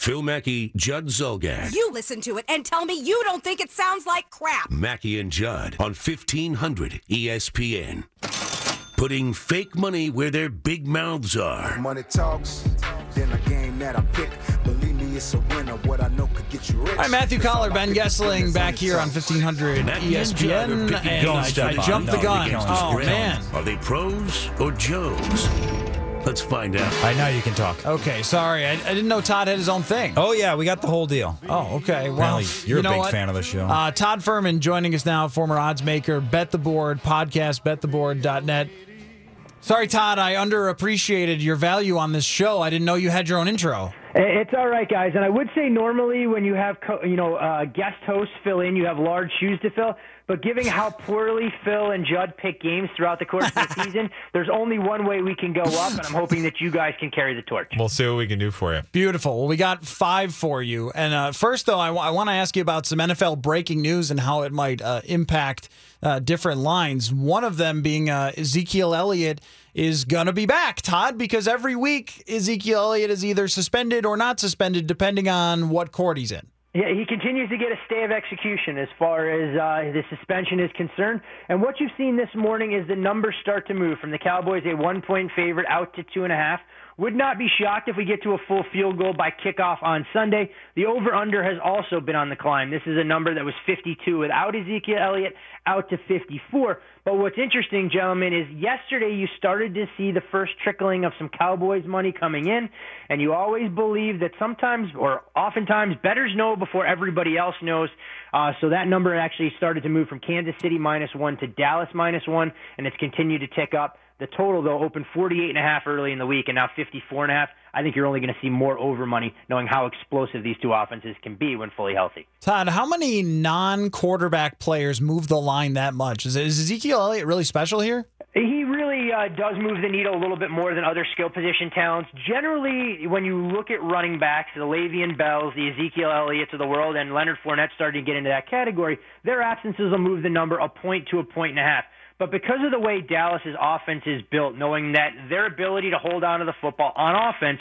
Phil Mackey, Judd Zulgad. You listen to it and tell me you don't think it sounds like crap. Mackey and Judd on 1500 ESPN. Putting fake money where their big mouths are. Money talks, then a game that I pick. Believe me, it's a winner. What I know could get you rich. Hi, Matthew Coller, Ben Goessling back here on 1500 Mackey and Judd are ESPN. picking And I, I jumped the find gun. the Oh, man. Are they pros or Joes? Let's find out. I know you can talk. Okay, sorry. I, I didn't know Todd had his own thing. Oh yeah, we got the whole deal. Oh, okay. Well, Apparently, you're you a big what? fan of the show. Uh, Todd Fuhrman joining us now, former odds maker, Bet the Board podcast, bettheboard.net. Sorry, Todd, I underappreciated your value on this show. I didn't know you had your own intro. It's all right, guys. And I would say normally when you have co- you know uh, guest hosts fill in, you have large shoes to fill. But given how poorly Phil and Judd pick games throughout the course of the season, there's only one way we can go up, and I'm hoping that you guys can carry the torch. We'll see what we can do for you. Beautiful. Well, we got five for you. And uh, first, though, I want to ask you about some NFL breaking news and how it might uh, impact uh, different lines. One of them being uh, Ezekiel Elliott is going to be back, Todd, because every week Ezekiel Elliott is either suspended or not suspended, depending on what court he's in. Yeah, he continues to get a stay of execution as far as uh, the suspension is concerned. And what you've seen this morning is the numbers start to move from the Cowboys, a one point favorite, out to two and a half. Would not be shocked if we get to a full field goal by kickoff on Sunday. The over under has also been on the climb. This is a number that was 52 without Ezekiel Elliott, out to 54. But what's interesting, gentlemen, is yesterday you started to see the first trickling of some Cowboys money coming in, and you always believe that sometimes or oftentimes bettors know before everybody else knows. Uh, so that number actually started to move from Kansas City minus one to Dallas minus one, and it's continued to tick up. The total though opened 48 and a half early in the week, and now 54 and a half. I think you're only going to see more over money, knowing how explosive these two offenses can be when fully healthy. Todd, how many non quarterback players move the line that much? Is, is Ezekiel Elliott really special here? He really uh, does move the needle a little bit more than other skill position talents. Generally, when you look at running backs, the Le'Veon Bells, the Ezekiel Elliott's of the world, and Leonard Fournette starting to get into that category, their absences will move the number a point to a point and a half. But because of the way Dallas's offense is built, knowing that their ability to hold on to the football on offense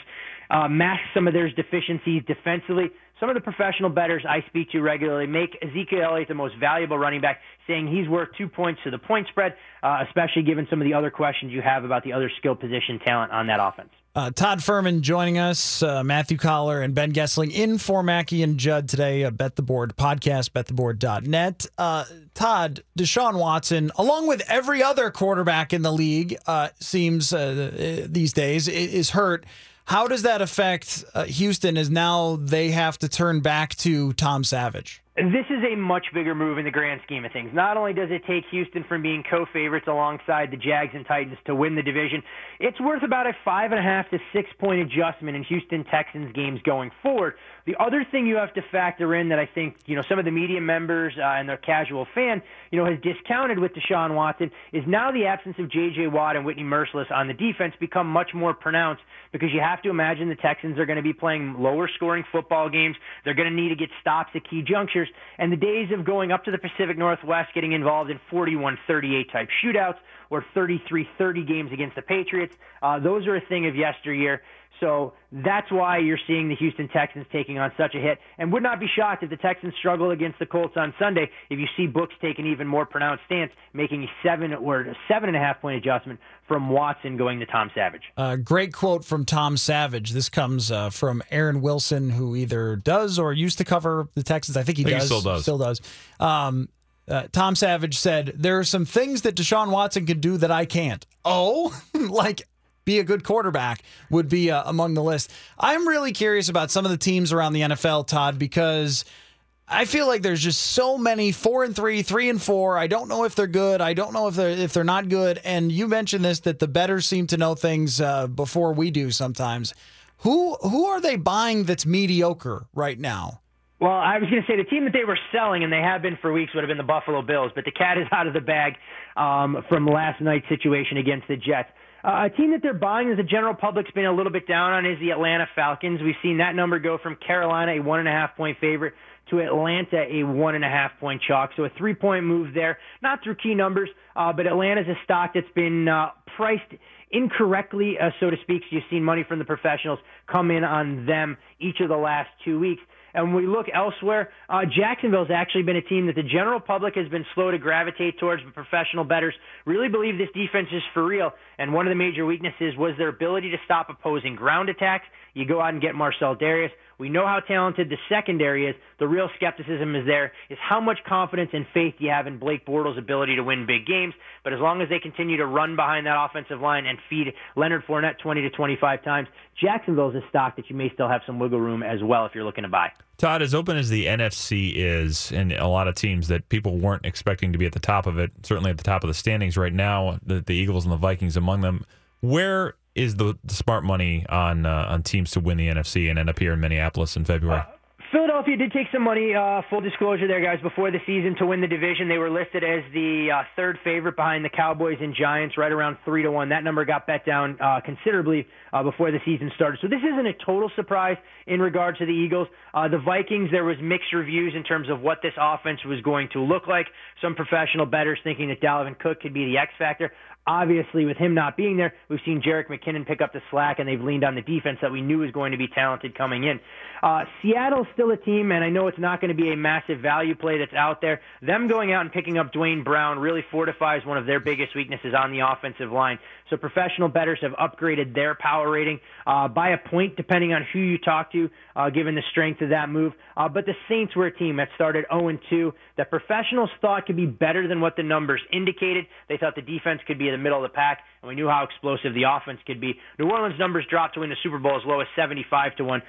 uh, masks some of their deficiencies defensively, some of the professional bettors I speak to regularly make Ezekiel Elliott the most valuable running back, saying he's worth two points to the point spread, uh, especially given some of the other questions you have about the other skill position talent on that offense. Uh, Todd Fuhrman joining us, uh, Matthew Coller and Ben Goessling in for Mackey and Judd today. Uh, Bet the Board podcast, bettheboard.net. Uh, Todd, Deshaun Watson, along with every other quarterback in the league, uh, seems uh, these days is hurt. How does that affect uh, Houston as now they have to turn back to Tom Savage? This is a much bigger move in the grand scheme of things. Not only does it take Houston from being co-favorites alongside the Jags and Titans to win the division, it's worth about a five and a half to six point adjustment in Houston Texans games going forward. The other thing you have to factor in that I think you know some of the media members uh, and their casual fan you know has discounted with Deshaun Watson is now the absence of J.J. Watt and Whitney Mercilus on the defense become much more pronounced because you have to imagine the Texans are going to be playing lower scoring football games. They're going to need to get stops at key junctures, and the days of going up to the Pacific Northwest getting involved in 41-38 type shootouts or 33-30 games against the Patriots, uh, those are a thing of yesteryear. So that's why you're seeing the Houston Texans taking on such a hit, and would not be shocked if the Texans struggle against the Colts on Sunday. If you see books take an even more pronounced stance, making a seven or a seven and a half point adjustment from Watson going to Tom Savage. Uh, great quote from Tom Savage. This comes uh, from Aaron Wilson, who either does or used to cover the Texans. I think he I think he does. still does. Still does. Um, uh, Tom Savage said, "There are some things that Deshaun Watson can do that I can't." Oh, like be a good quarterback would be uh, among the list. I'm really curious about some of the teams around the NFL, Todd, because I feel like there's just so many four and three, three and four. I don't know if they're good. I don't know if they're if they're not good. And you mentioned this that the betters seem to know things uh, before we do sometimes. Who who are they buying that's mediocre right now? Well, I was going to say the team that they were selling, and they have been for weeks, would have been the Buffalo Bills. But the cat is out of the bag um, from last night's situation against the Jets. Uh, a team that they're buying, as the general public's been a little bit down on, is the Atlanta Falcons. We've seen that number go from Carolina, a one and a half point favorite, to Atlanta, a one and a half point chalk. So a three point move there, not through key numbers, uh, but Atlanta's a stock that's been uh, priced incorrectly, uh, so to speak. So you've seen money from the professionals come in on them each of the last two weeks. And when we look elsewhere, uh, Jacksonville's actually been a team that the general public has been slow to gravitate towards, but professional bettors really believe this defense is for real. And one of the major weaknesses was their ability to stop opposing ground attacks. You go out and get Marcell Dareus. We know how talented the secondary is. The real skepticism is there is how much confidence and faith you have in Blake Bortles' ability to win big games. But as long as they continue to run behind that offensive line and feed Leonard Fournette 20 to 25 times, Jacksonville's a stock that you may still have some wiggle room as well if you're looking to buy. Todd, as open as the NFC is, and a lot of teams that people weren't expecting to be at the top of it, certainly at the top of the standings right now, the, the Eagles and the Vikings among them. Where is the, the smart money on uh, on teams to win the NFC and end up here in Minneapolis in February? Uh, Philadelphia did take some money, uh, full disclosure there, guys, before the season to win the division. They were listed as the uh, third favorite behind the Cowboys and Giants, right around 3 to 1. That number got bet down uh, considerably uh, before the season started. So this isn't a total surprise in regards to the Eagles. Uh, the Vikings, there was mixed reviews in terms of what this offense was going to look like. Some professional bettors thinking that Dalvin Cook could be the X factor. Obviously, with him not being there, we've seen Jerick McKinnon pick up the slack, and they've leaned on the defense that we knew was going to be talented coming in. Uh, Seattle's still a team, and I know it's not going to be a massive value play that's out there. Them going out and picking up Duane Brown really fortifies one of their biggest weaknesses on the offensive line. So professional bettors have upgraded their power rating uh, by a point, depending on who you talk to, uh, given the strength of that move. Uh, but the Saints were a team that started 0 2 that professionals thought could be better than what the numbers indicated. They thought the defense could be in the middle of the pack, and we knew how explosive the offense could be. New Orleans numbers dropped to win the Super Bowl as low as 75 to 1.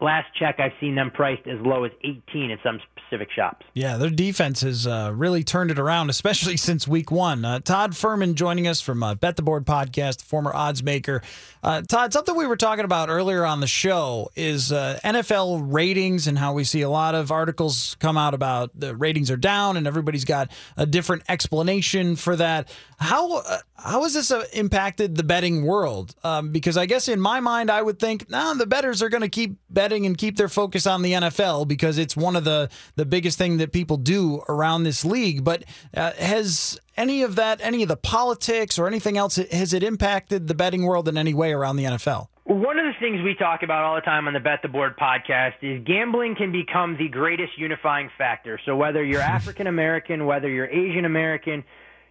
Last check, I've seen them priced as low as 18 in some specific shops. Yeah, their defense has uh, really turned it around, especially since week one. Uh, Todd Fuhrman joining us from uh, Bet the Board podcast, former odds maker. Uh, Todd, something we were talking about earlier on the show is uh, NFL ratings and how we see a lot of articles come out about the ratings are down and everybody's got a different explanation for that. How uh, how has this impacted the betting world? Um, because I guess in my mind, I would think, nah, the bettors are going to keep betting and keep their focus on the NFL because it's one of the the biggest thing that people do around this league. But uh, has any of that, any of the politics or anything else, has it impacted the betting world in any way around the NFL? One of the things we talk about all the time on the Bet the Board podcast is gambling can become the greatest unifying factor. So whether you're African American, whether you're Asian American,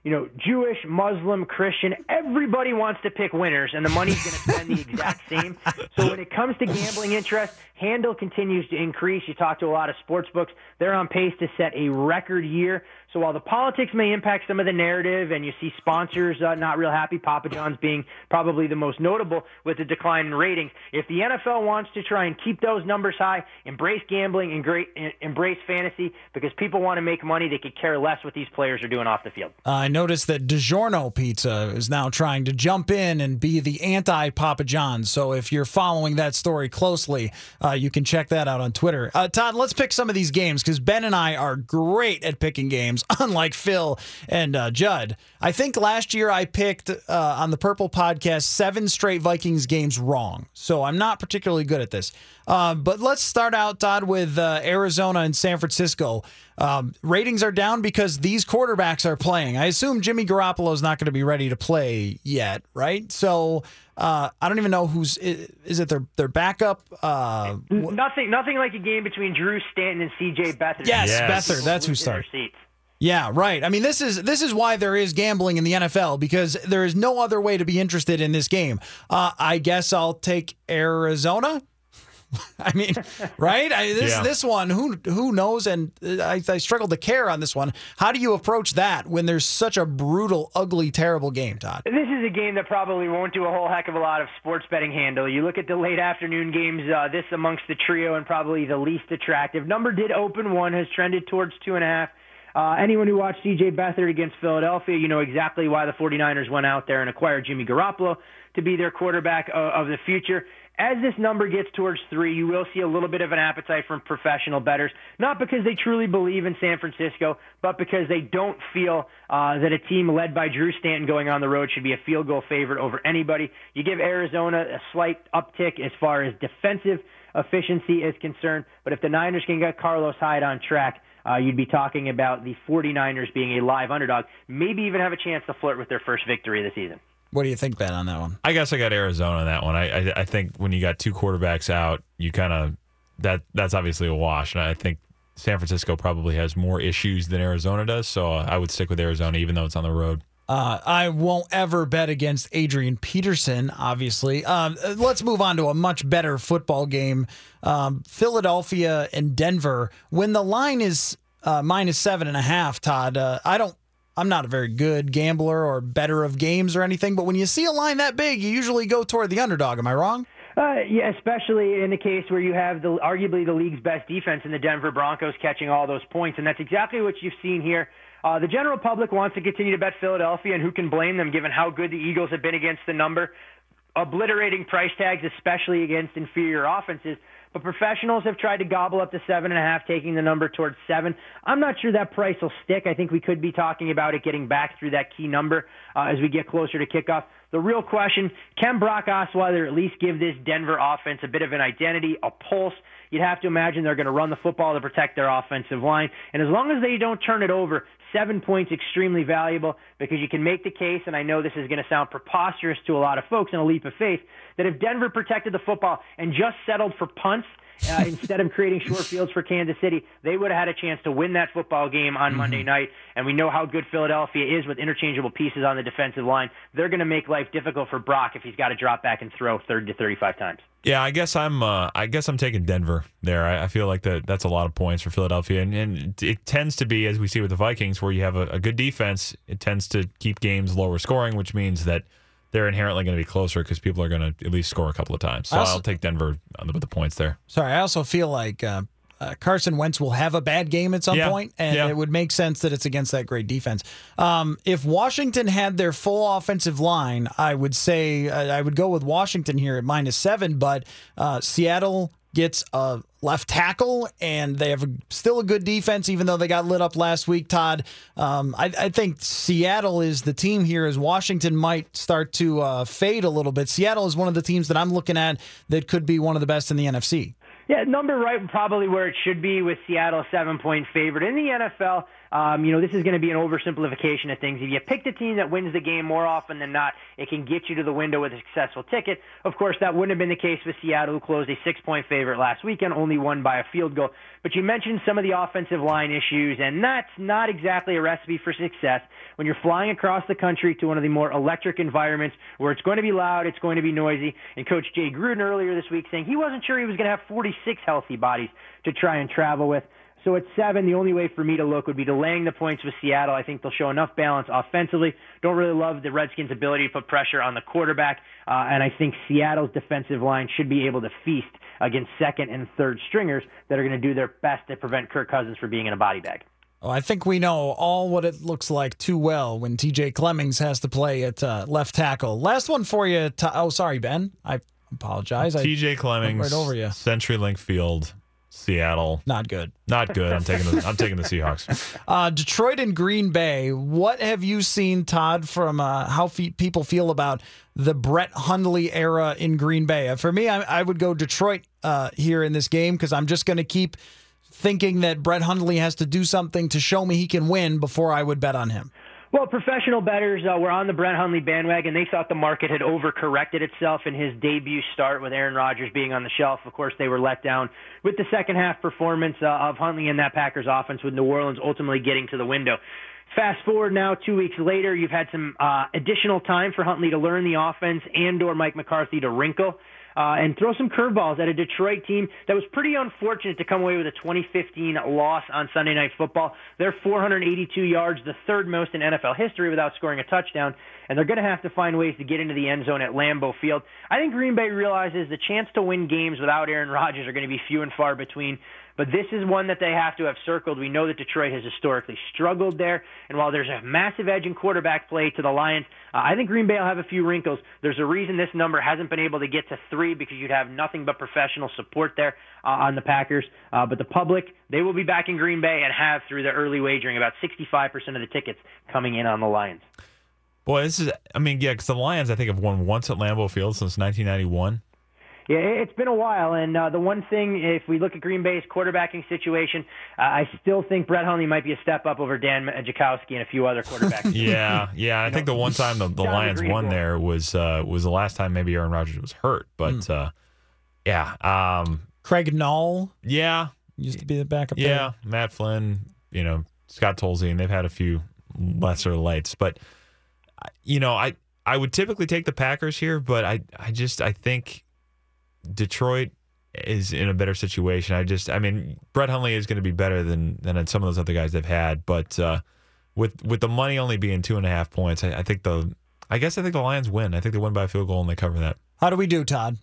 you know, Jewish, Muslim, Christian, everybody wants to pick winners, and the money's going to spend the exact same. So when it comes to gambling interest, handle continues to increase. You talk to a lot of sports books; they're on pace to set a record year. So while the politics may impact some of the narrative, and you see sponsors uh, not real happy, Papa John's being probably the most notable with the decline in ratings. If the NFL wants to try and keep those numbers high, embrace gambling, and great, embrace fantasy, because people want to make money, they could care less what these players are doing off the field. Uh, I noticed that DiGiorno Pizza is now trying to jump in and be the anti Papa John's. So if you're following that story closely, uh, you can check that out on Twitter. Uh, Todd, let's pick some of these games because Ben and I are great at picking games games, unlike Phil and uh, Judd. I think last year I picked uh, on the Purple podcast seven straight Vikings games wrong. So I'm not particularly good at this. Uh, but let's start out, Todd, with uh, Arizona and San Francisco. Um, ratings are down because these quarterbacks are playing. I assume Jimmy Garoppolo is not going to be ready to play yet, right? So uh, I don't even know who's is, is it their their backup. Uh, nothing, nothing like a game between Drew Stanton and C.J. Beathard. Yes, yes. Beathard. That's who started. Yeah, right. I mean, this is this is why there is gambling in the NFL because there is no other way to be interested in this game. Uh, I guess I'll take Arizona. I mean, right? I, this yeah. this one, who who knows? And I, I struggled to care on this one. How do you approach that when there's such a brutal, ugly, terrible game, Todd? This is a game that probably won't do a whole heck of a lot of sports betting handle. You look at the late afternoon games. Uh, this amongst the trio and probably the least attractive. Number did open one, has trended towards two and a half. Uh, anyone who watched DJ Beathard against Philadelphia, you know exactly why the 49ers went out there and acquired Jimmy Garoppolo to be their quarterback of, of the future. As this number gets towards three, you will see a little bit of an appetite from professional bettors, not because they truly believe in San Francisco, but because they don't feel uh, that a team led by Drew Stanton going on the road should be a field goal favorite over anybody. You give Arizona a slight uptick as far as defensive efficiency is concerned, but if the Niners can get Carlos Hyde on track, uh, you'd be talking about the 49ers being a live underdog, maybe even have a chance to flirt with their first victory of the season. What do you think, Ben, on that one? I guess I got Arizona on that one. I I, I think when you got two quarterbacks out, you kind of that that's obviously a wash, and I think San Francisco probably has more issues than Arizona does. So uh, I would stick with Arizona, even though it's on the road. Uh, I won't ever bet against Adrian Peterson, obviously. Um, let's move on to a much better football game. Um, Philadelphia and Denver. When the line is uh, minus seven and a half, Todd, uh, I don't. I'm not a very good gambler or better of games or anything, but when you see a line that big, you usually go toward the underdog. Am I wrong? Uh, yeah, especially in the case where you have the arguably the league's best defense in the Denver Broncos catching all those points, and that's exactly what you've seen here. Uh, the general public wants to continue to bet Philadelphia, and who can blame them given how good the Eagles have been against the number, obliterating price tags, especially against inferior offenses. But professionals have tried to gobble up to seven and a half, taking the number towards seven. I'm not sure that price will stick. I think we could be talking about it getting back through that key number uh, as we get closer to kickoff. The real question: Can Brock Osweiler at least give this Denver offense a bit of an identity, a pulse? You'd have to imagine they're going to run the football to protect their offensive line. And as long as they don't turn it over, seven points extremely valuable because you can make the case, and I know this is going to sound preposterous to a lot of folks in a leap of faith, that if Denver protected the football and just settled for punts, uh, instead of creating short fields for Kansas City, they would have had a chance to win that football game on Monday night. And we know how good Philadelphia is with interchangeable pieces on the defensive line. They're going to make life difficult for Brock if he's got to drop back and throw 30 to 35 times. Yeah, I guess I'm. Uh, I guess I'm taking Denver there. I, I feel like that that's a lot of points for Philadelphia, and, and it tends to be as we see with the Vikings, where you have a, a good defense. It tends to keep games lower scoring, which means that they're inherently going to be closer because people are going to at least score a couple of times. So also- I'll take Denver with the points there. Sorry, I also feel like uh, uh, Carson Wentz will have a bad game at some Yeah, point, and yeah. it would make sense that it's against that great defense. Um, if Washington had their full offensive line, I would say uh, I would go with Washington here at minus seven, but uh, Seattle gets a left tackle, and they have a, still a good defense, even though they got lit up last week. Todd, um, I, I think Seattle is the team here, as Washington might start to uh, fade a little bit. Seattle is one of the teams that I'm looking at that could be one of the best in the NFC. Yeah, number right probably where it should be with Seattle seven point favorite in the NFL. Um, you know, this is going to be an oversimplification of things. If you pick the team that wins the game more often than not, it can get you to the window with a successful ticket. Of course, that wouldn't have been the case with Seattle, who closed a six point favorite last weekend, only won by a field goal. But you mentioned some of the offensive line issues, and that's not exactly a recipe for success when you're flying across the country to one of the more electric environments where it's going to be loud, it's going to be noisy. And Coach Jay Gruden earlier this week saying he wasn't sure he was going to have 46 healthy bodies to try and travel with. So at seven, the only way for me to look would be delaying the points with Seattle. I think they'll show enough balance offensively. Don't really love the Redskins' ability to put pressure on the quarterback, uh, and I think Seattle's defensive line should be able to feast against second and third stringers that are going to do their best to prevent Kirk Cousins from being in a body bag. Oh, I think we know all what it looks like too well when TJ Clemmings has to play at uh, left tackle. Last one for you. To- oh, sorry, Ben. I apologize. TJ Clemmings, right over you. CenturyLink Field, Seattle. not good. Not good. I'm taking the I'm taking the Seahawks. Uh, Detroit and Green Bay. What have you seen, Todd, from uh, how fe- people feel about the Brett Hundley era in Green Bay? Uh, For me, I, I would go Detroit uh, here in this game because I'm just going to keep thinking that Brett Hundley has to do something to show me he can win before I would bet on him. Well, professional bettors uh, were on the Brett Hundley bandwagon. They thought the market had overcorrected itself in his debut start with Aaron Rodgers being on the shelf. Of course, they were let down with the second half performance uh, of Hundley and that Packers offense, with New Orleans ultimately getting to the window. Fast forward now, two weeks later, you've had some uh, additional time for Hundley to learn the offense and/or Mike McCarthy to wrinkle uh, and throw some curveballs at a Detroit team that was pretty unfortunate to come away with a 2015 loss on Sunday Night Football. They're 482 yards, the third most in NFL history without scoring a touchdown, and they're going to have to find ways to get into the end zone at Lambeau Field. I think Green Bay realizes the chance to win games without Aaron Rodgers are going to be few and far between. But this is one that they have to have circled. We know that Detroit has historically struggled there. And while there's a massive edge in quarterback play to the Lions, uh, I think Green Bay will have a few wrinkles. There's a reason this number hasn't been able to get to three because you'd have nothing but professional support there uh, on the Packers. Uh, but the public, they will be back in Green Bay and have through the early wagering about 65% of the tickets coming in on the Lions. Boy, this is. I mean, yeah, because the Lions, I think, have won once at Lambeau Field since 1991. Yeah, it's been a while, and uh, the one thing, if we look at Green Bay's quarterbacking situation, uh, I still think Brett Hundley might be a step up over Dan Jakowski and a few other quarterbacks. yeah, yeah. I think the one time the, the Lions won there was uh, was the last time maybe Aaron Rodgers was hurt, but uh, yeah, um, Craig Nall yeah, used to be the backup. yeah. Matt Flynn, you know, Scott Tolzien, they've had a few lesser lights, but uh, you know, I I would typically take the Packers here, but I I just I think Detroit is in a better situation. I just I mean Brett Hundley is going to be better than than some of those other guys they've had, but uh, with with the money only being two and a half points, I, I think the I guess I think the Lions win. I think they win by a field goal and they cover that. How do we do, Todd?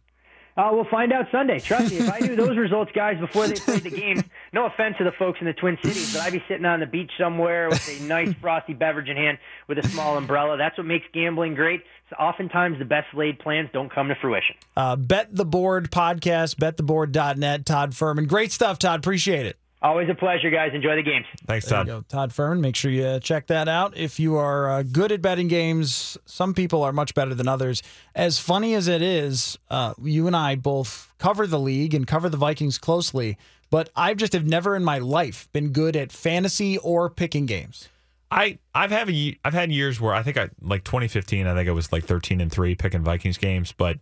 Uh, we'll find out Sunday. Trust me, if I knew those results, guys, before they played the game, no offense to the folks in the Twin Cities, but I'd be sitting on the beach somewhere with a nice frosty beverage in hand with a small umbrella. That's what makes gambling great. So oftentimes the best laid plans don't come to fruition. Uh, Bet the Board podcast, bettheboard.net. Todd Fuhrman. Great stuff, Todd. Appreciate it. Always a pleasure, guys. Enjoy the games. Thanks, There Todd. you go. Todd Fuhrman. Make sure you check that out. If you are uh, good at betting games, some people are much better than others. As funny as it is, uh, you and I both cover the league and cover the Vikings closely, but I just have never in my life been good at fantasy or picking games. I I've had a, I've had years where I think I like 2015. I think I was like 13 and three picking Vikings games, but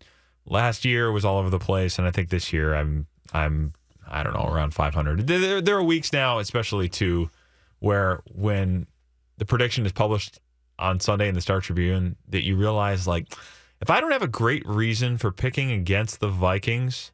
last year was all over the place, and I think this year I'm I'm I don't know around 500. There, there, there are weeks now, especially too, where when the prediction is published on Sunday in the Star Tribune, that you realize like if I don't have a great reason for picking against the Vikings,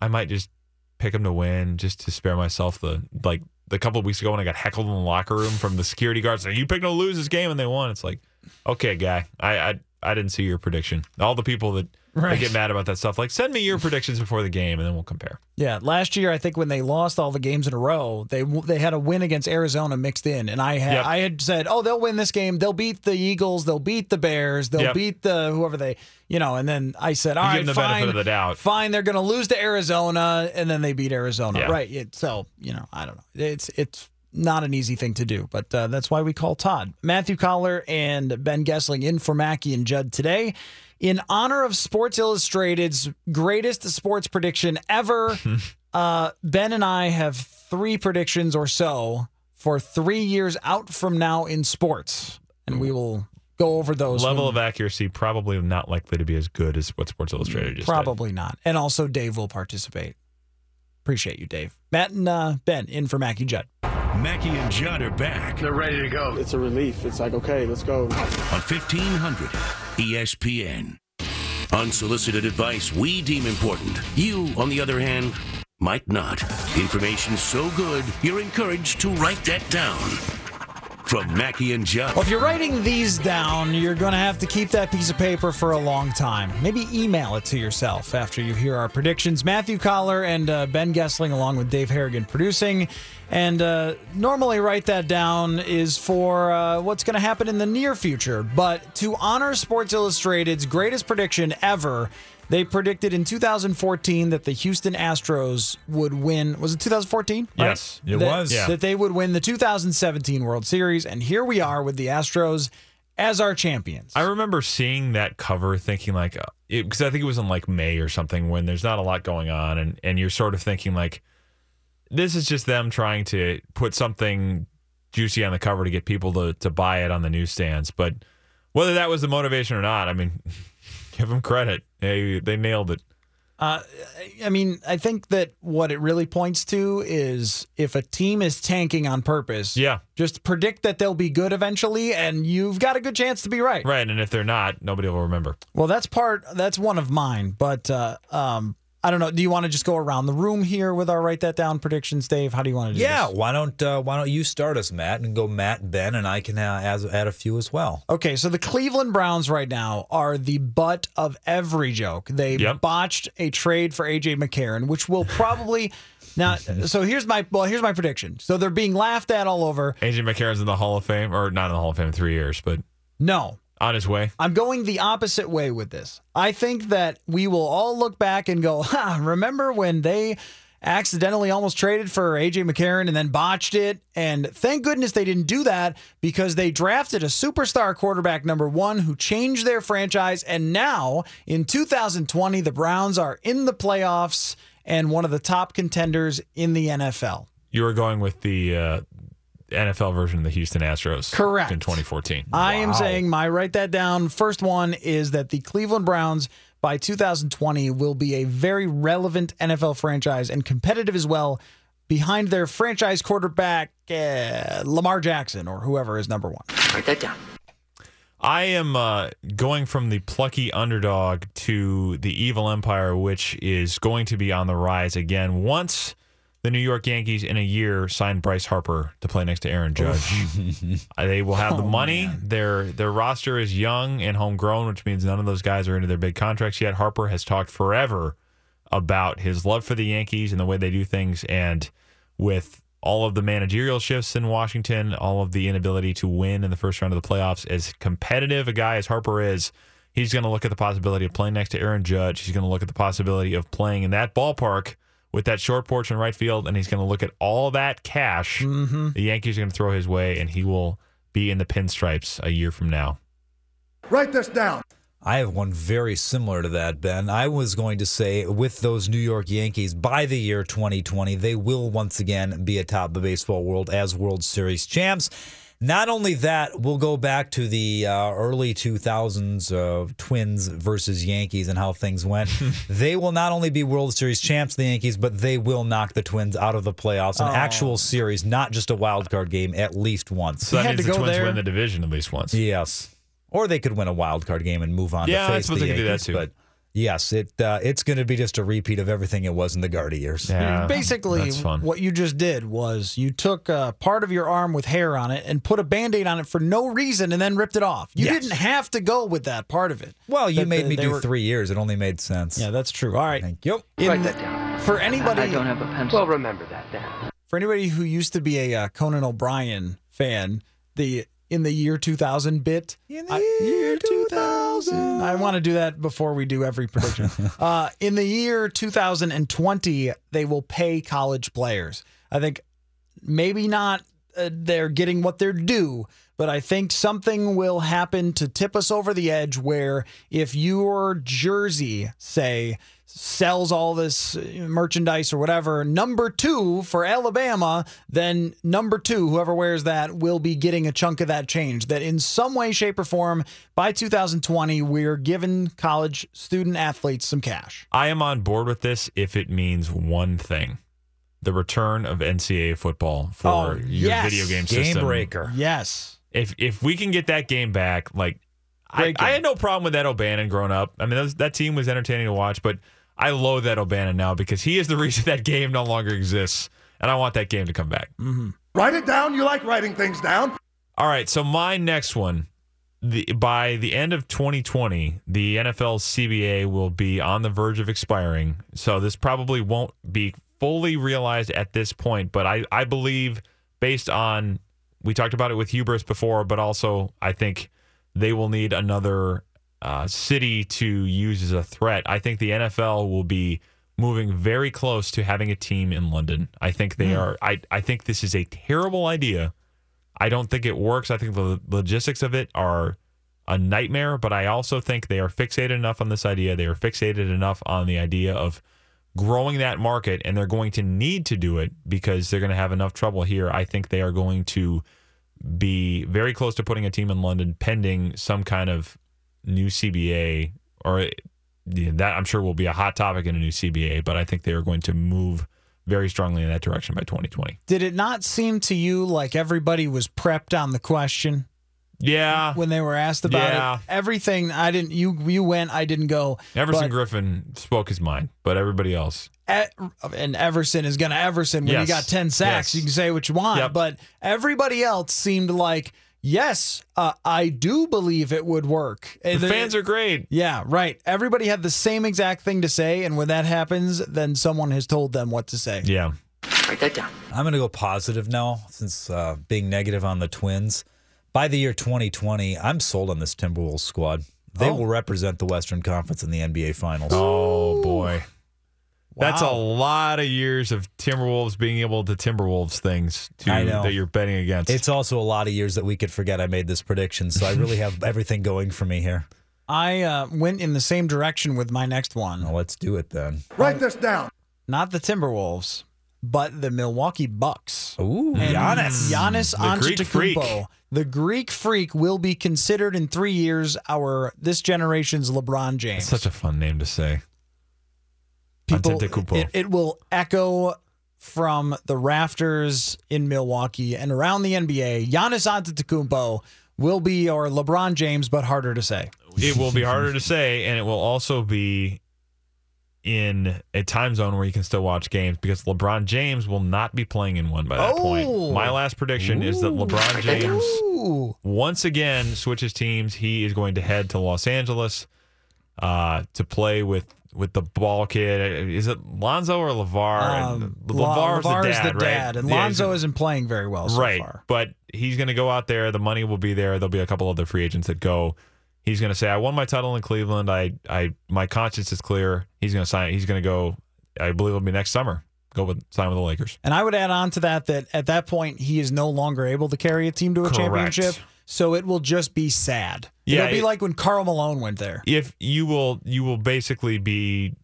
I might just pick them to win just to spare myself the like the couple of weeks ago when I got heckled in the locker room from the security guards you picked to lose this game and they won. It's like, okay, guy, I I, I didn't see your prediction. All the people that Right. they get mad about that stuff, like send me your predictions before the game and then we'll compare. Yeah, last year I think when they lost all the games in a row, they they had a win against Arizona mixed in, and I had Yep. I had said, oh, they'll win this game, they'll beat the Eagles, they'll beat the Bears, they'll Yep. beat the whoever they, you know, and then I said, all right, give them the fine, benefit of the doubt. fine, they're going to lose to Arizona, and then they beat Arizona, Yeah. right? It, so you know, I don't know, it's it's not an easy thing to do, but uh, that's why we call Todd Matthew Coller and Ben Goessling in for Mackey and Judd today. In honor of Sports Illustrated's greatest sports prediction ever, uh, Ben and I have three predictions or so for three years out from now in sports, and we will go over those. Level when- of accuracy probably not likely to be as good as what Sports Illustrated just did. probably not, and also Dave will participate. Appreciate you, Dave. Matt and uh, Ben in for Mackey Judd. Mackey and Judd are back They're ready to go. It's a relief. It's like, okay, let's go. on 1500 ESPN. Unsolicited advice we deem important. You, on the other hand, might not. Information so good, you're encouraged to write that down. From Mackey and Judd. Well, if you're writing these down, you're going to have to keep that piece of paper for a long time. Maybe email it to yourself after you hear our predictions. Matthew Coller and uh, Ben Goessling, along with Dave Harrigan, producing. And uh, normally, write that down is for uh, what's going to happen in the near future. But to honor Sports Illustrated's greatest prediction ever, they predicted in 2014 that the Houston Astros would win. Was it 2014? right? Yes, it That- was. Yeah. That they would win the 2017 World Series. And here we are with the Astros as our champions. I remember seeing that cover, thinking like, uh, because I think it was in like May or something when there's not a lot going on, and and you're sort of thinking like, this is just them trying to put something juicy on the cover to get people to to buy it on the newsstands. But whether that was the motivation or not, I mean, give them credit. They they nailed it. Uh, I mean, I think that what it really points to is if a team is tanking on purpose, Yeah, just predict that they'll be good eventually, and you've got a good chance to be right. right. And if they're not, nobody will remember. Well, that's part. That's one of mine. But uh, um, I don't know. Do you want to just go around the room here with our write that down predictions, Dave? How do you want to do Yeah, this? why don't uh, why don't you start us, Matt, and go Matt, Ben, and I can uh, add, add a few as well. Okay, so the Cleveland Browns right now are the butt of every joke. They Yep. botched a trade for AJ McCarron, which will probably now. So here's my well, here's my prediction. So they're being laughed at all over. AJ McCarron's in the Hall of Fame, or not in the Hall of Fame in three years, but No, On his way. I'm going the opposite way with this. I think that we will all look back and go, ha, remember when they accidentally almost traded for AJ McCarron and then botched it? And thank goodness they didn't do that because they drafted a superstar quarterback number one who changed their franchise. And now in 2020, the Browns are in the playoffs and one of the top contenders in the NFL. You were going with the uh, NFL version of the Houston Astros. Correct. In 2014. I am saying my write that down. First one is that the Cleveland Browns by 2020 will be a very relevant NFL franchise and competitive as well behind their franchise quarterback uh, Lamar Jackson or whoever is number 1. Write that down. I am uh, going from the plucky underdog to the evil empire, which is going to be on the rise again once the New York Yankees in a year signed Bryce Harper to play next to Aaron Judge. Uh, they will have the money. Their their roster is young and homegrown, which means none of those guys are into their big contracts yet. Harper has talked forever about his love for the Yankees and the way they do things, and with all of the managerial shifts in Washington, all of the inability to win in the first round of the playoffs, as competitive a guy as Harper is, he's going to look at the possibility of playing next to Aaron Judge. He's going to look at the possibility of playing in that ballpark with that short porch in right field, and he's going to look at all that cash mm-hmm. the Yankees are going to throw his way, and he will be in the pinstripes a year from now. Write this down. I have one very similar to that, Ben. I was going to say with those New York Yankees, by the year 2020, they will once again be atop the baseball world as World Series champs. Not only that, we'll go back to the uh, early 2000s of Twins versus Yankees and how things went. they will not only be World Series champs, the Yankees, but they will knock the Twins out of the playoffs, an Oh. actual series, not just a wild card game, at least once. So that means the Twins win the division at least once. Yes. Or they could win a wild card game and move on Yeah, to I face suppose the they could do that too. But yes, it uh, it's going to be just a repeat of everything it was in the Garda years. Yeah, Basically, what you just did was you took uh, part of your arm with hair on it and put a band aid on it for no reason and then ripped it off. You Yes. didn't have to go with that part of it. Well, you That made the- me they do were- three years. It only made sense. Yeah, that's true. All right. Thank you. In Write the- that down. For anybody, I don't have a pencil. Well, remember that then. for anybody who used to be a uh, Conan O'Brien fan, the in the year 2000 bit. In the I- year 2000. I want to do that before we do every prediction. uh, in the year 2020, they will pay college players. I think maybe not uh, they're getting what they're due, but I think something will happen to tip us over the edge where if your jersey, say, sells all this uh, merchandise or whatever, number two for Alabama, then number two, whoever wears that, will be getting a chunk of that change. That in some way, shape, or form, by 2020, we're giving college student athletes some cash. I am on board with this if it means one thing. The return of NCAA football for Oh, your yes. video game Game system. breaker. Yes. If if we can get that game back, like I, Great I had no problem with that O'Bannon growing up. I mean, that, was, that team was entertaining to watch, but I loathe that O'Bannon now because he is the reason that game no longer exists, and I want that game to come back. Mm-hmm. Write it down. You like writing things down. All right, so my next one, the by the end of 2020, the NFL CBA will be on the verge of expiring. So this probably won't be fully realized at this point, but I I believe based on we talked about it with hubris before, but also I think they will need another uh, city to use as a threat. I think the NFL will be moving very close to having a team in London. I think they are. I I think this is a terrible idea. I don't think it works. I think the logistics of it are a nightmare, but I also think they are fixated enough on this idea. They are fixated enough on the idea of growing that market, and they're going to need to do it because they're going to have enough trouble here. I think they are going to be very close to putting a team in London pending some kind of new CBA or that I'm sure will be a hot topic in a new CBA, but I think they are going to move very strongly in that direction by 2020. Did it not seem to you like everybody was prepped on the question? Yeah. when they were asked about Yeah. it. Everything I didn't you you went, I didn't go. Everson but- Griffen spoke his mind, but everybody else. E- and Everson is going to Everson when Yes. you got 10 sacks. Yes. You can say what you want, Yep. but everybody else seemed like, yes, uh, I do believe it would work. The fans are great. Yeah, right. Everybody had the same exact thing to say, and when that happens, then someone has told them what to say. Yeah. Write that down. I'm going to go positive now since uh, being negative on the Twins. By the year 2020, I'm sold on this Timberwolves squad. They Oh. will represent the Western Conference in the NBA Finals. Oh boy. That's a lot of years of Timberwolves being able to Timberwolves things to, I know. that you're betting against. It's also a lot of years that we could forget I made this prediction, so I really have everything going for me here. I uh, went in the same direction with my next one. Well, let's do it then. Write this down. Not the Timberwolves, but the Milwaukee Bucks. Ooh, And Giannis. Giannis The Greek freak. Antetokounmpo. The Greek freak will be considered in three years our this generation's LeBron James. such a fun name to say. People, Antetokounmpo. it, it will echo from the rafters in Milwaukee and around the NBA. Giannis Antetokounmpo will be our LeBron James, but harder to say. It will be harder to say, and it will also be in a time zone where you can still watch games because LeBron James will not be playing in one by that Oh. point. My last prediction is that LeBron James Ooh. once again switches teams. He is going to head to Los Angeles uh, to play with with the ball kid. Is it Lonzo or LaVar? Um, and La- LaVar's LaVar the is dad, the right? dad, and Yeah, Lonzo isn't playing very well so right. far. But he's going to go out there. The money will be there. There'll be a couple other free agents that go. He's going to say, "I won my title in Cleveland. I, I, my conscience is clear." He's going to sign. He's going to go. I believe it'll be next summer. Go with sign with the Lakers. And I would add on to that that at that point he is no longer able to carry a team to a Correct. championship. So it will just be sad. Yeah, It'll be it- like when Karl Malone went there. If you will, you will basically be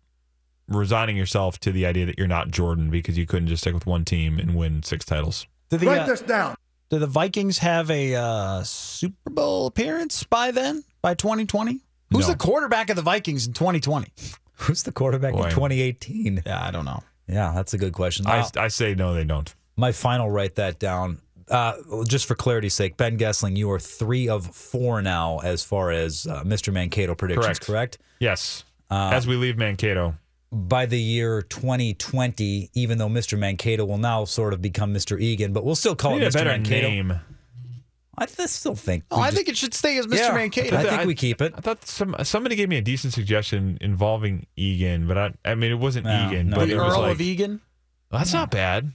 resigning yourself to the idea that you're not Jordan because you couldn't just stick with one team and win six titles. Do the, Write uh, this down. Do the Vikings have a uh, Super Bowl appearance by then? By 2020? Who's No. the quarterback of the Vikings in 2020? Who's the quarterback Boy. in 2018? Yeah, I don't know. Yeah, that's a good question. I, Uh, I say no, they don't. my final, write that down. Uh, just for clarity's sake, Ben Goessling, you are three of four now as far as uh, Mr. Mankato predictions, Correct. correct? Yes. Uh, As we leave Mankato, By the year 2020, even though Mr. Mankato will now sort of become Mr. Egan, but we'll still call we it need a Mr. better Mankato. name. I th- still think. Oh, we I just- think it should stay as Mr. Yeah, Mankato. I think we keep it. I thought some somebody gave me a decent suggestion involving Egan, but I I mean it wasn't No, Egan, no, but the it was Earl like of Egan. that's not bad.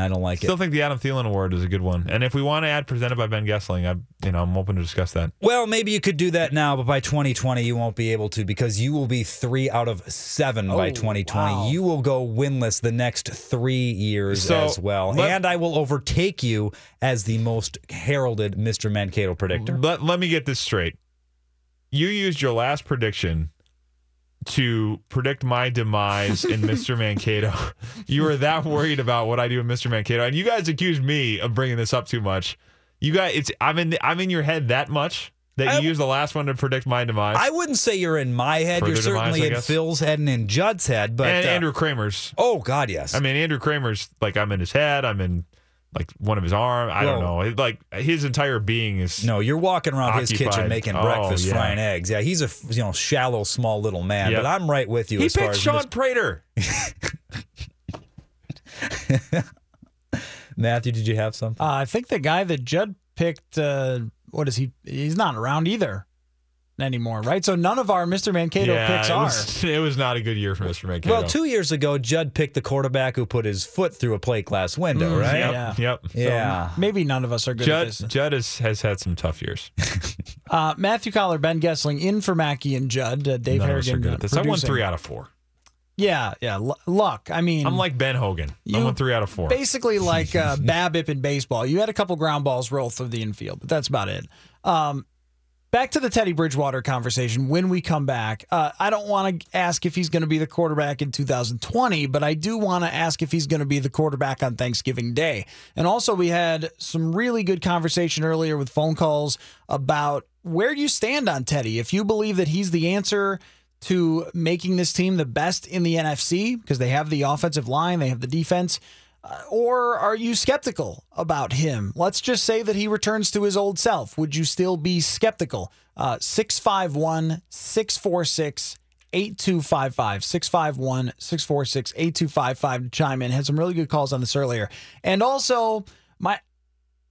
I don't like Still it. Still think the Adam Thielen Award is a good one, and if we want to add presented by Ben Goessling, I you know I'm open to discuss that. Well, maybe you could do that now, but by 2020 you won't be able to because you will be three out of seven by Oh, 2020. wow. You will go winless the next three years So, as well, let- and I will overtake you as the most heralded Mr. Mankato predictor. Let let me get this straight. You used your last prediction to predict my demise in Mr. Mankato. You were that worried about what I do in Mr. Mankato, and you guys accused me of bringing this up too much. You guys, it's I'm in I'm in your head that much that I- you used the last one to predict my demise. I wouldn't say you're in my head. Further you're certainly I in. Phil's head and in Judd's head, but and uh, Andrew Krammer's. Oh God, yes. I mean, Andrew Krammer's like I'm in his head. I'm in like one of his arms. I don't Whoa. know. It, like his entire being is No, you're walking around his kitchen Occupied. making Oh, breakfast, yeah. frying eggs. Yeah, he's a you know shallow, small little man. Yep. But I'm right with you He as far picked as Sean Mis- Prater. Matthew. Did you have something? Uh, I think the guy that Judd picked, uh, what is he? He's not around either anymore, right? So none of our Mr. Mankato yeah, picks it are. was, it was not a good year for Mr. Mankato. Well, two years ago, Judd picked the quarterback who put his foot through a plate glass window, Mm, right? Yep. Yeah. Yep. Yeah. Maybe none of us are good at Judd, this. Judd has, has had some tough years. Uh, Matthew Coller, Ben Goessling, in for Mackey and Judd. Uh, Dave None of us are Harrigan. good uh, at this. I won three out of four. Yeah, yeah. L- luck. I mean, I'm like Ben Hogan. I won three out of four. basically like uh, BABIP in baseball. You had a couple ground balls roll through the infield, but that's about it. Um, back to the Teddy Bridgewater conversation when we come back. Uh, I don't want to ask if he's going to be the quarterback in 2020, but I do want to ask if he's going to be the quarterback on Thanksgiving Day. And also, we had some really good conversation earlier with phone calls about where you stand on Teddy. If you believe that he's the answer to making this team the best in the NFC because they have the offensive line, they have the defense, or are you skeptical about him? Let's just say that he returns to his old self. Would you still be skeptical? Uh, 651 646 8255 651 646 8255 to chime in. Had some really good calls on this earlier. And also, my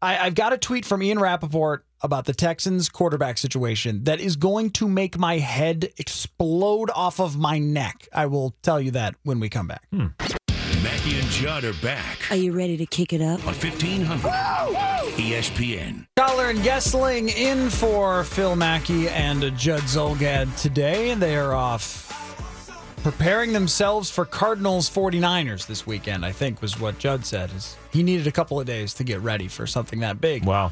I, I've got a tweet from Ian Rapoport about the Texans quarterback situation that is going to make my head explode off of my neck. I will tell you that when we come back. Mackey Mackey and Judd are back Are you ready to kick it up? on 1500 ESPN. Coller and Goessling in for Phil Mackey and Judd Zulgad today. They are off preparing themselves for Cardinals 49ers this weekend, I think was what Judd said. Is he needed a couple of days to get ready for something that big. Wow.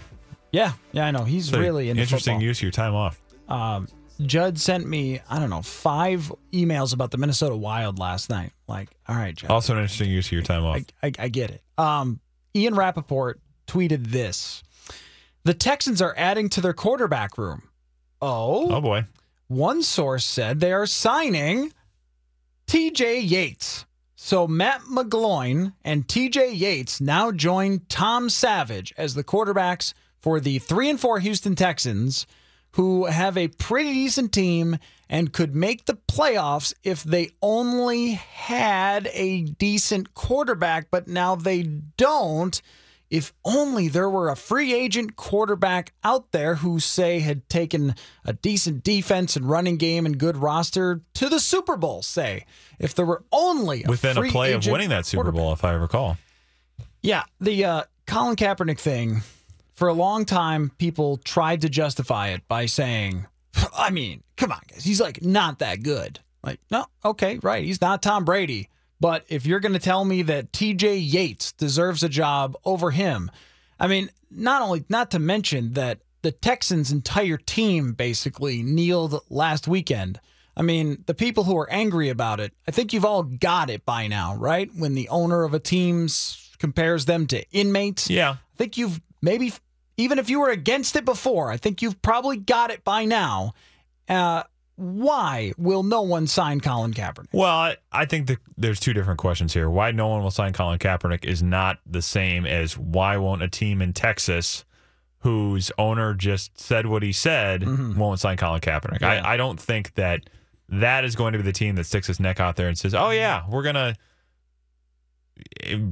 Yeah, yeah, I know. He's So really into interesting football. use of your time off. Um, Judd sent me, I don't know, five emails about the Minnesota Wild last night. Like, all right, Judd. Also, an interesting use of your time off. I, I get it. Um, Ian Rapoport tweeted this The Texans are adding to their quarterback room. Oh. Oh, boy. One source said they are signing TJ Yates. So Matt McGloin and TJ Yates now join Tom Savage as the quarterbacks for the 3 and 4 Houston Texans who have a pretty decent team and could make the playoffs if they only had a decent quarterback, but now they don't. If only there were a free agent quarterback out there who, say, had taken a decent defense and running game and good roster to the Super Bowl, say. If there were only a Within a play of winning that Super. Bowl, if I recall. Yeah, the uh, Colin Kaepernick thing. For a long time, people tried to justify it by saying, "I mean, come on, guys, he's like not that good." Like, no, okay, right, he's not Tom Brady. But if you're going to tell me that T.J. Yates deserves a job over him, I mean, not only not to mention that the Texans' entire team basically kneeled last weekend. I mean, the people who are angry about it, I think you've all got it by now, right? When the owner of a team compares them to inmates. Yeah. I think you've maybe, even if you were against it before, I think you've probably got it by now. Uh, why will no one sign Colin Kaepernick? Well, I, I think that there's two different questions here. Why no one will sign Colin Kaepernick is not the same as why won't a team in Texas whose owner just said what he said won't sign Colin Kaepernick. Mm-hmm. Yeah. I, I don't think that that is going to be the team that sticks its neck out there and says, oh, yeah, we're going to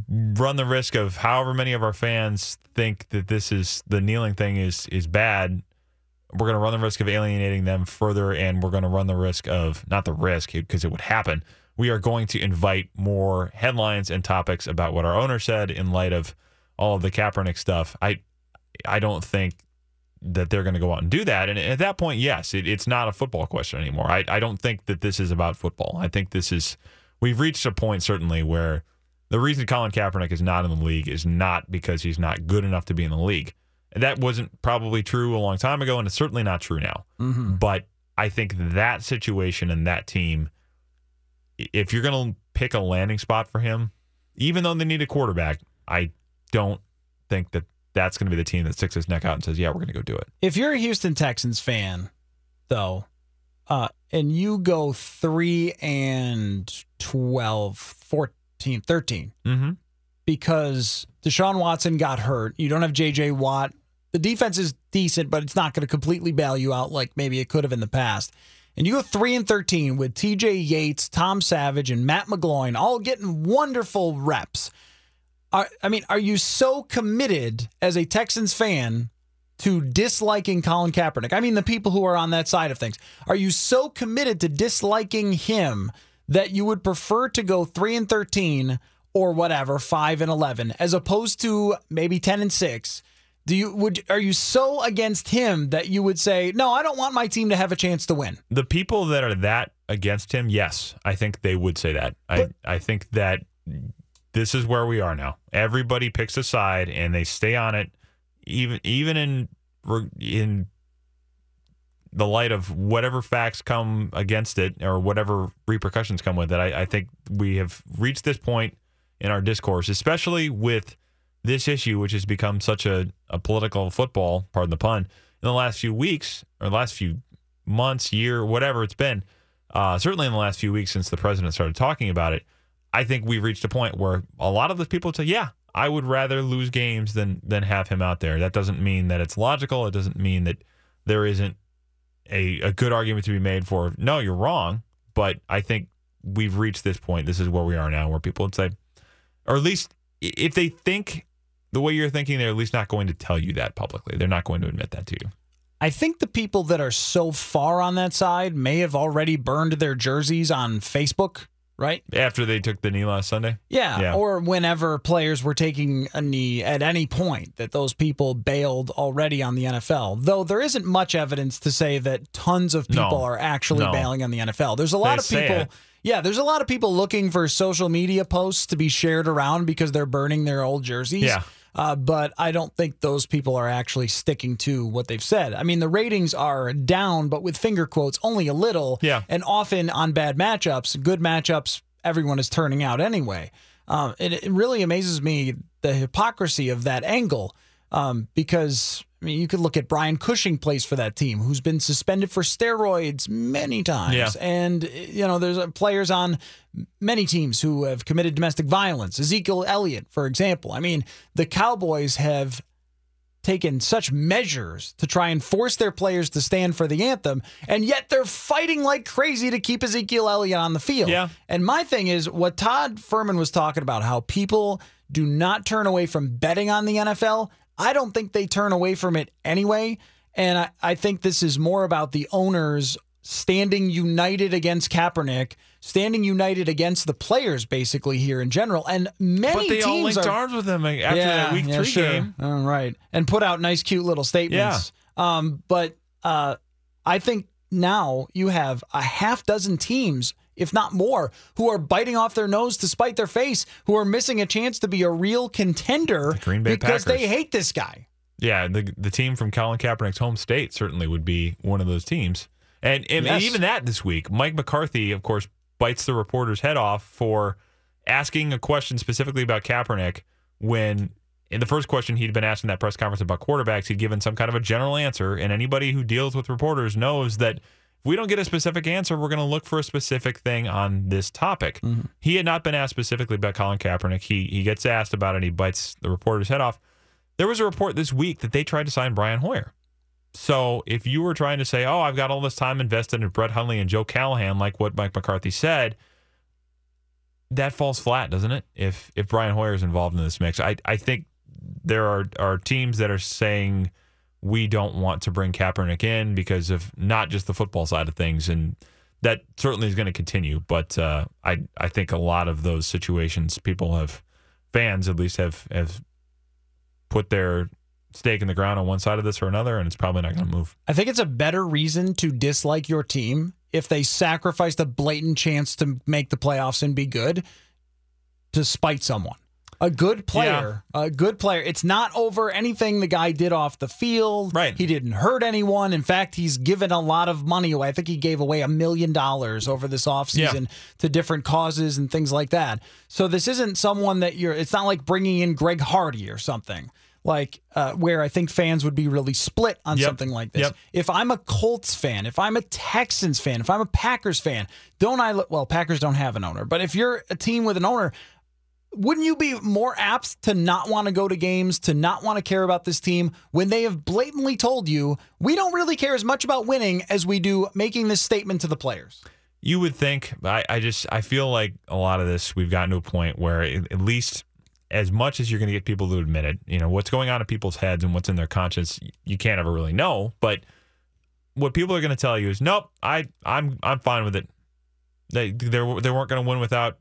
run the risk of however many of our fans think that this is the kneeling thing is is bad we're going to run the risk of alienating them further and we're going to run the risk of not the risk because it would happen. We are going to invite more headlines and topics about what our owner said in light of all of the Kaepernick stuff. I i don't think that they're going to go out and do that and at that point yes it, it's not a football question anymore. I, I don't think that this is about football. I think this is we've reached a point certainly where the reason Colin Kaepernick is not in the league is not because he's not good enough to be in the league. That wasn't probably true a long time ago, and it's certainly not true now. Mm-hmm. But I think that situation and that team, if you're going to pick a landing spot for him, even though they need a quarterback, I don't think that that's going to be the team that sticks its neck out and says, "Yeah, we're going to go do it." If you're a Houston Texans fan, though, uh, and you go 3 and 12, 14, 13, Mm-hmm. because Deshaun Watson got hurt, you don't have J.J. Watt. The defense is decent, but it's not going to completely bail you out like maybe it could have in the past. And you go 3 and 13 with T.J. Yates, Tom Savage, and Matt McGloin all getting wonderful reps. Are, I mean, are you so committed as a Texans fan to disliking Colin Kaepernick? I mean, the people who are on that side of things. Are you so committed to disliking him that you would prefer to go 3 and 13 or whatever, 5 and 11 as opposed to maybe 10 and 6? Do you would are you so against him that you would say, "No, I don't want my team to have a chance to win." the people that are that against him, yes, I think they would say that. I I think that this is where we are now. Everybody picks a side and they stay on it, even even in in the light of whatever facts come against it or whatever repercussions come with it. I, I think we have reached this point in our discourse, especially with this issue, which has become such a, a political football, pardon the pun, in the last few weeks or last few months, year, whatever it's been, uh, certainly in the last few weeks since the president started talking about it, I think we've reached a point where a lot of the people say, yeah, I would rather lose games than than have him out there. That doesn't mean that it's logical. It doesn't mean that there isn't a, a good argument to be made for, no, you're wrong. But I think we've reached this point. This is where we are now, where people would say, or at least if they think the way you're thinking, they're at least not going to tell you that publicly. They're not going to admit that to you. I think the people that are so far on that side may have already burned their jerseys on Facebook, right? After they took the knee last Sunday? Yeah, Yeah. or whenever players were taking a knee at any point, that those people bailed already on the NFL. Though there isn't much evidence to say that tons of people No. are actually No. bailing on the NFL. There's a lot They of people. Yeah, there's a lot of people looking for social media posts to be shared around because they're burning their old jerseys. Yeah. Uh, but I don't think those people are actually sticking to what they've said. I mean, the ratings are down, but with finger quotes, only a little. Yeah. And often on bad matchups, good matchups, everyone is turning out anyway. Um, it, it really amazes me the hypocrisy of that angle um, because. I mean, you could look at Brian Cushing plays for that team, who's been suspended for steroids many times, Yeah. and you know there's uh, players on many teams who have committed domestic violence. Ezekiel Elliott, for example. I mean, the Cowboys have taken such measures to try and force their players to stand for the anthem, and yet they're fighting like crazy to keep Ezekiel Elliott on the field. Yeah. And my thing is what Todd Fuhrman was talking about, how people do not turn away from betting on the NFL. I don't think they turn away from it anyway. And I, I think this is more about the owners standing united against Kaepernick, standing united against the players, basically here in general. And many But they all teams linked are, arms with him after that week yeah, three sure. game. All right. And put out nice, cute little statements. Yeah. Um, but uh, I think now you have a half dozen teams, if not more, who are biting off their nose to spite their face, who are missing a chance to be a real contender Green Bay because they hate this guy. Yeah, the the team from Colin Kaepernick's home state certainly would be one of those teams. And, and Yes. even that this week, Mike McCarthy, of course, bites the reporter's head off for asking a question specifically about Kaepernick when in the first question he'd been asked in that press conference about quarterbacks, he'd given some kind of a general answer. And anybody who deals with reporters knows that if we don't get a specific answer, we're going to look for a specific thing on this topic. Mm-hmm. He had not been asked specifically about Colin Kaepernick. He he gets asked about it he bites the reporter's head off. There was a report this week that they tried to sign Brian Hoyer. So if you were trying to say, "Oh, I've got all this time invested in Brett Hundley and Joe Callahan," like what Mike McCarthy said, that falls flat, doesn't it? If if Brian Hoyer is involved in this mix, I I think there are are teams that are saying we don't want to bring Kaepernick in because of not just the football side of things, and that certainly is going to continue. But uh, I I think a lot of those situations, people have fans at least have have put their stake in the ground on one side of this or another, and it's probably not going to move. I think it's a better reason to dislike your team if they sacrificed a blatant chance to make the playoffs and be good to spite someone. A good player, a good player. It's not over anything the guy did off the field. Right. He didn't hurt anyone. In fact, he's given a lot of money away. I think he gave away a million dollars over this offseason to different causes and things like that. So this isn't someone that you're, it's not like bringing in Greg Hardy or something. Like uh, where I think fans would be really split on Yep. something like this. Yep. If I'm a Colts fan, if I'm a Texans fan, if I'm a Packers fan, don't I look well, Packers don't have an owner, but if you're a team with an owner, wouldn't you be more apt to not want to go to games, to not want to care about this team when they have blatantly told you we don't really care as much about winning as we do making this statement to the players? You would think. I, I just I feel like a lot of this we've gotten to a point where at least as much as you're going to get people to admit it, you know what's going on in people's heads and what's in their conscience, you can't ever really know. But what people are going to tell you is, nope, I I'm I'm fine with it. They they they weren't going to win without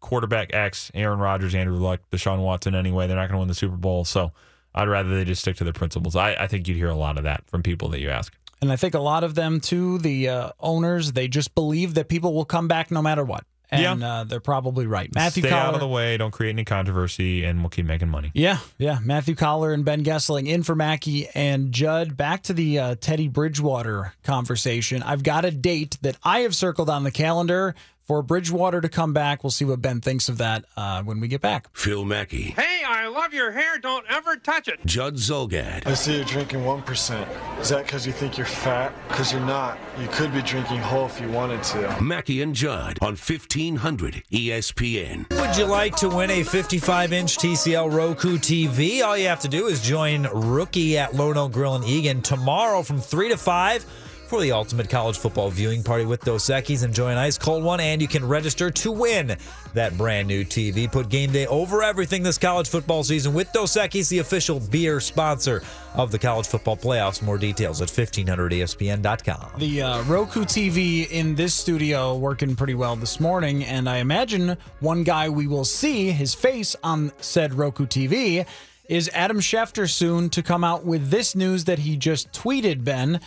quarterback X, Aaron Rodgers, Andrew Luck, Deshaun Watson anyway. They're not going to win the Super Bowl, so I'd rather they just stick to their principles. I, I think you'd hear a lot of that from people that you ask. And I think a lot of them, too, the uh, owners, they just believe that people will come back no matter what. And uh, they're probably right. Matthew Stay Coller, out of the way. Don't create any controversy, and we'll keep making money. Yeah, yeah. Matthew Coller and Ben Goessling in for Mackey and Judd. Back to the uh, Teddy Bridgewater conversation. I've got a date that I have circled on the calendar for Bridgewater to come back. We'll see what Ben thinks of that uh, when we get back. Phil Mackey, Hey, I love your hair. Don't ever touch it. Judd Zulgad, I see you're drinking 1%. Is that because you think you're fat? Because you're not. You could be drinking whole if you wanted to. Mackey and Judd on E 1500 ESPN. Would you like to win a 55 inch TCL Roku TV? All you have to do is join Rookie at Lone Oak Grill in Eagan tomorrow from 3 to 5 for the ultimate college football viewing party with Dos Equis. Enjoy an ice cold one, and you can register to win that brand new TV. Put game day over everything this college football season with Dos Equis, the official beer sponsor of the college football playoffs. More details at 1500ESPN.com. The uh, Roku TV in this studio working pretty well this morning, and I imagine one guy we will see his face on said Roku TV is Adam Schefter soon to come out with this news that he just tweeted, Ben.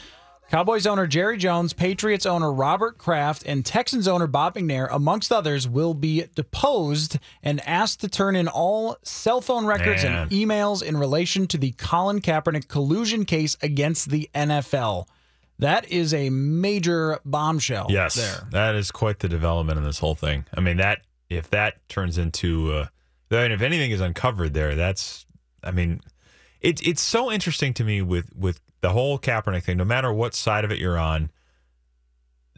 Cowboys owner Jerry Jones, Patriots owner Robert Kraft, and Texans owner Bob McNair, amongst others, will be deposed and asked to turn in all cell phone records Man. and emails in relation to the Colin Kaepernick collusion case against the NFL. That is a major bombshell Yes, there. that is quite the development in this whole thing. I mean, that if that turns into, uh, I mean, if anything is uncovered there, that's, I mean, it's it's so interesting to me with with the whole Kaepernick thing. No matter what side of it you're on,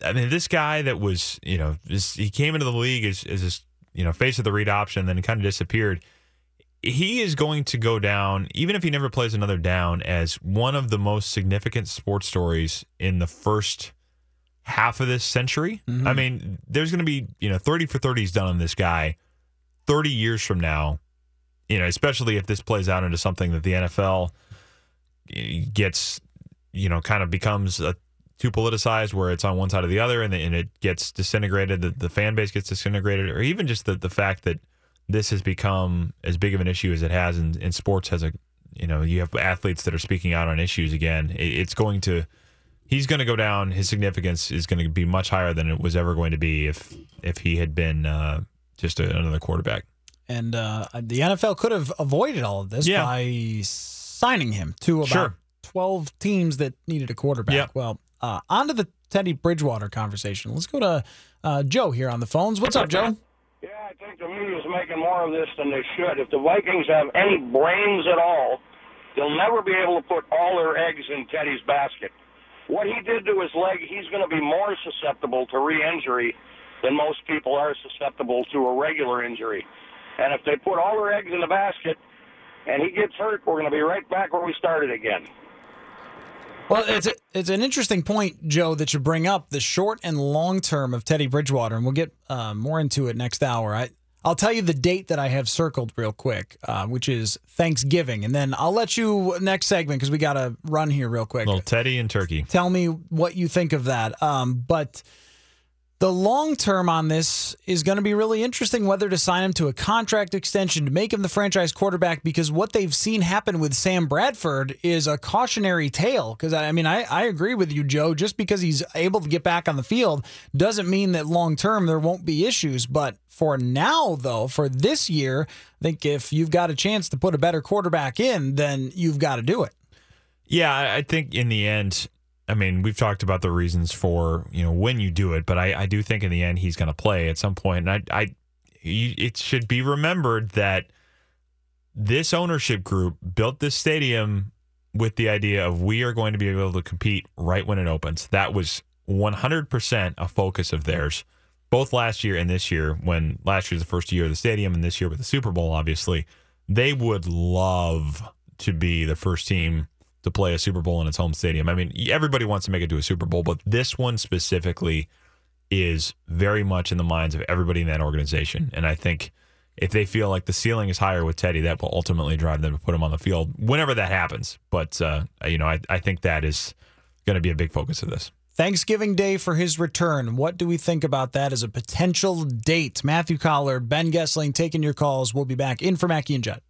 I mean, this guy that was, you know, this, he came into the league as as this, you know, face of the read option, then kind of disappeared. He is going to go down, even if he never plays another down, as one of the most significant sports stories in the first half of this century. Mm-hmm. I mean, there's going to be, you know, 30 for 30s done on this guy 30 years from now, you know, especially if this plays out into something that the NFL gets, you know, kind of becomes a, too politicized where it's on one side or the other and, and it gets disintegrated, the, the fan base gets disintegrated, or even just the, the fact that this has become as big of an issue as it has in, in sports has a, you know, you have athletes that are speaking out on issues again. It, it's going to, he's going to go down. His significance is going to be much higher than it was ever going to be if if he had been uh, just a, another quarterback. And uh, the NFL could have avoided all of this Yeah. by signing him to about Sure. 12 teams that needed a quarterback. Yep. Well, uh, on to the Teddy Bridgewater conversation. Let's go to uh, Joe here on the phones. What's up, Joe? Yeah, I think the media's making more of this than they should. If the Vikings have any brains at all, they'll never be able to put all their eggs in Teddy's basket. What he did to his leg, he's going to be more susceptible to re-injury than most people are susceptible to a regular injury. And if they put all their eggs in the basket and he gets hurt, we're going to be right back where we started again. Well, it's a, it's an interesting point, Joe, that you bring up the short and long term of Teddy Bridgewater, and we'll get uh, more into it next hour. I I'll tell you the date that I have circled real quick, uh, which is Thanksgiving, and then I'll let you next segment because we got to run here real quick. Little Teddy and Turkey. Tell me what you think of that. Um, but the long term on this is going to be really interesting whether to sign him to a contract extension to make him the franchise quarterback because what they've seen happen with Sam Bradford is a cautionary tale. Because I mean, I, I agree with you, Joe. Just because he's able to get back on the field doesn't mean that long term there won't be issues. But for now, though, for this year, I think if you've got a chance to put a better quarterback in, then you've got to do it. Yeah, I I think in the end, I mean, we've talked about the reasons for you know when you do it, but I, I do think in the end he's going to play at some point. and I, I, it should be remembered that this ownership group built this stadium with the idea of we are going to be able to compete right when it opens. That was 100% a focus of theirs, both last year and this year. When last year's the first year of the stadium, and this year with the Super Bowl, obviously, they would love to be the first team to play a Super Bowl in its home stadium. I mean, everybody wants to make it to a Super Bowl, but this one specifically is very much in the minds of everybody in that organization. And I think if they feel like the ceiling is higher with Teddy, that will ultimately drive them to put him on the field whenever that happens. But, uh, you know, I, I think that is going to be a big focus of this. Thanksgiving Day for his return. What do we think about that as a potential date? Matthew Coller, Ben Goessling taking your calls. We'll be back in for Mackey and Judd.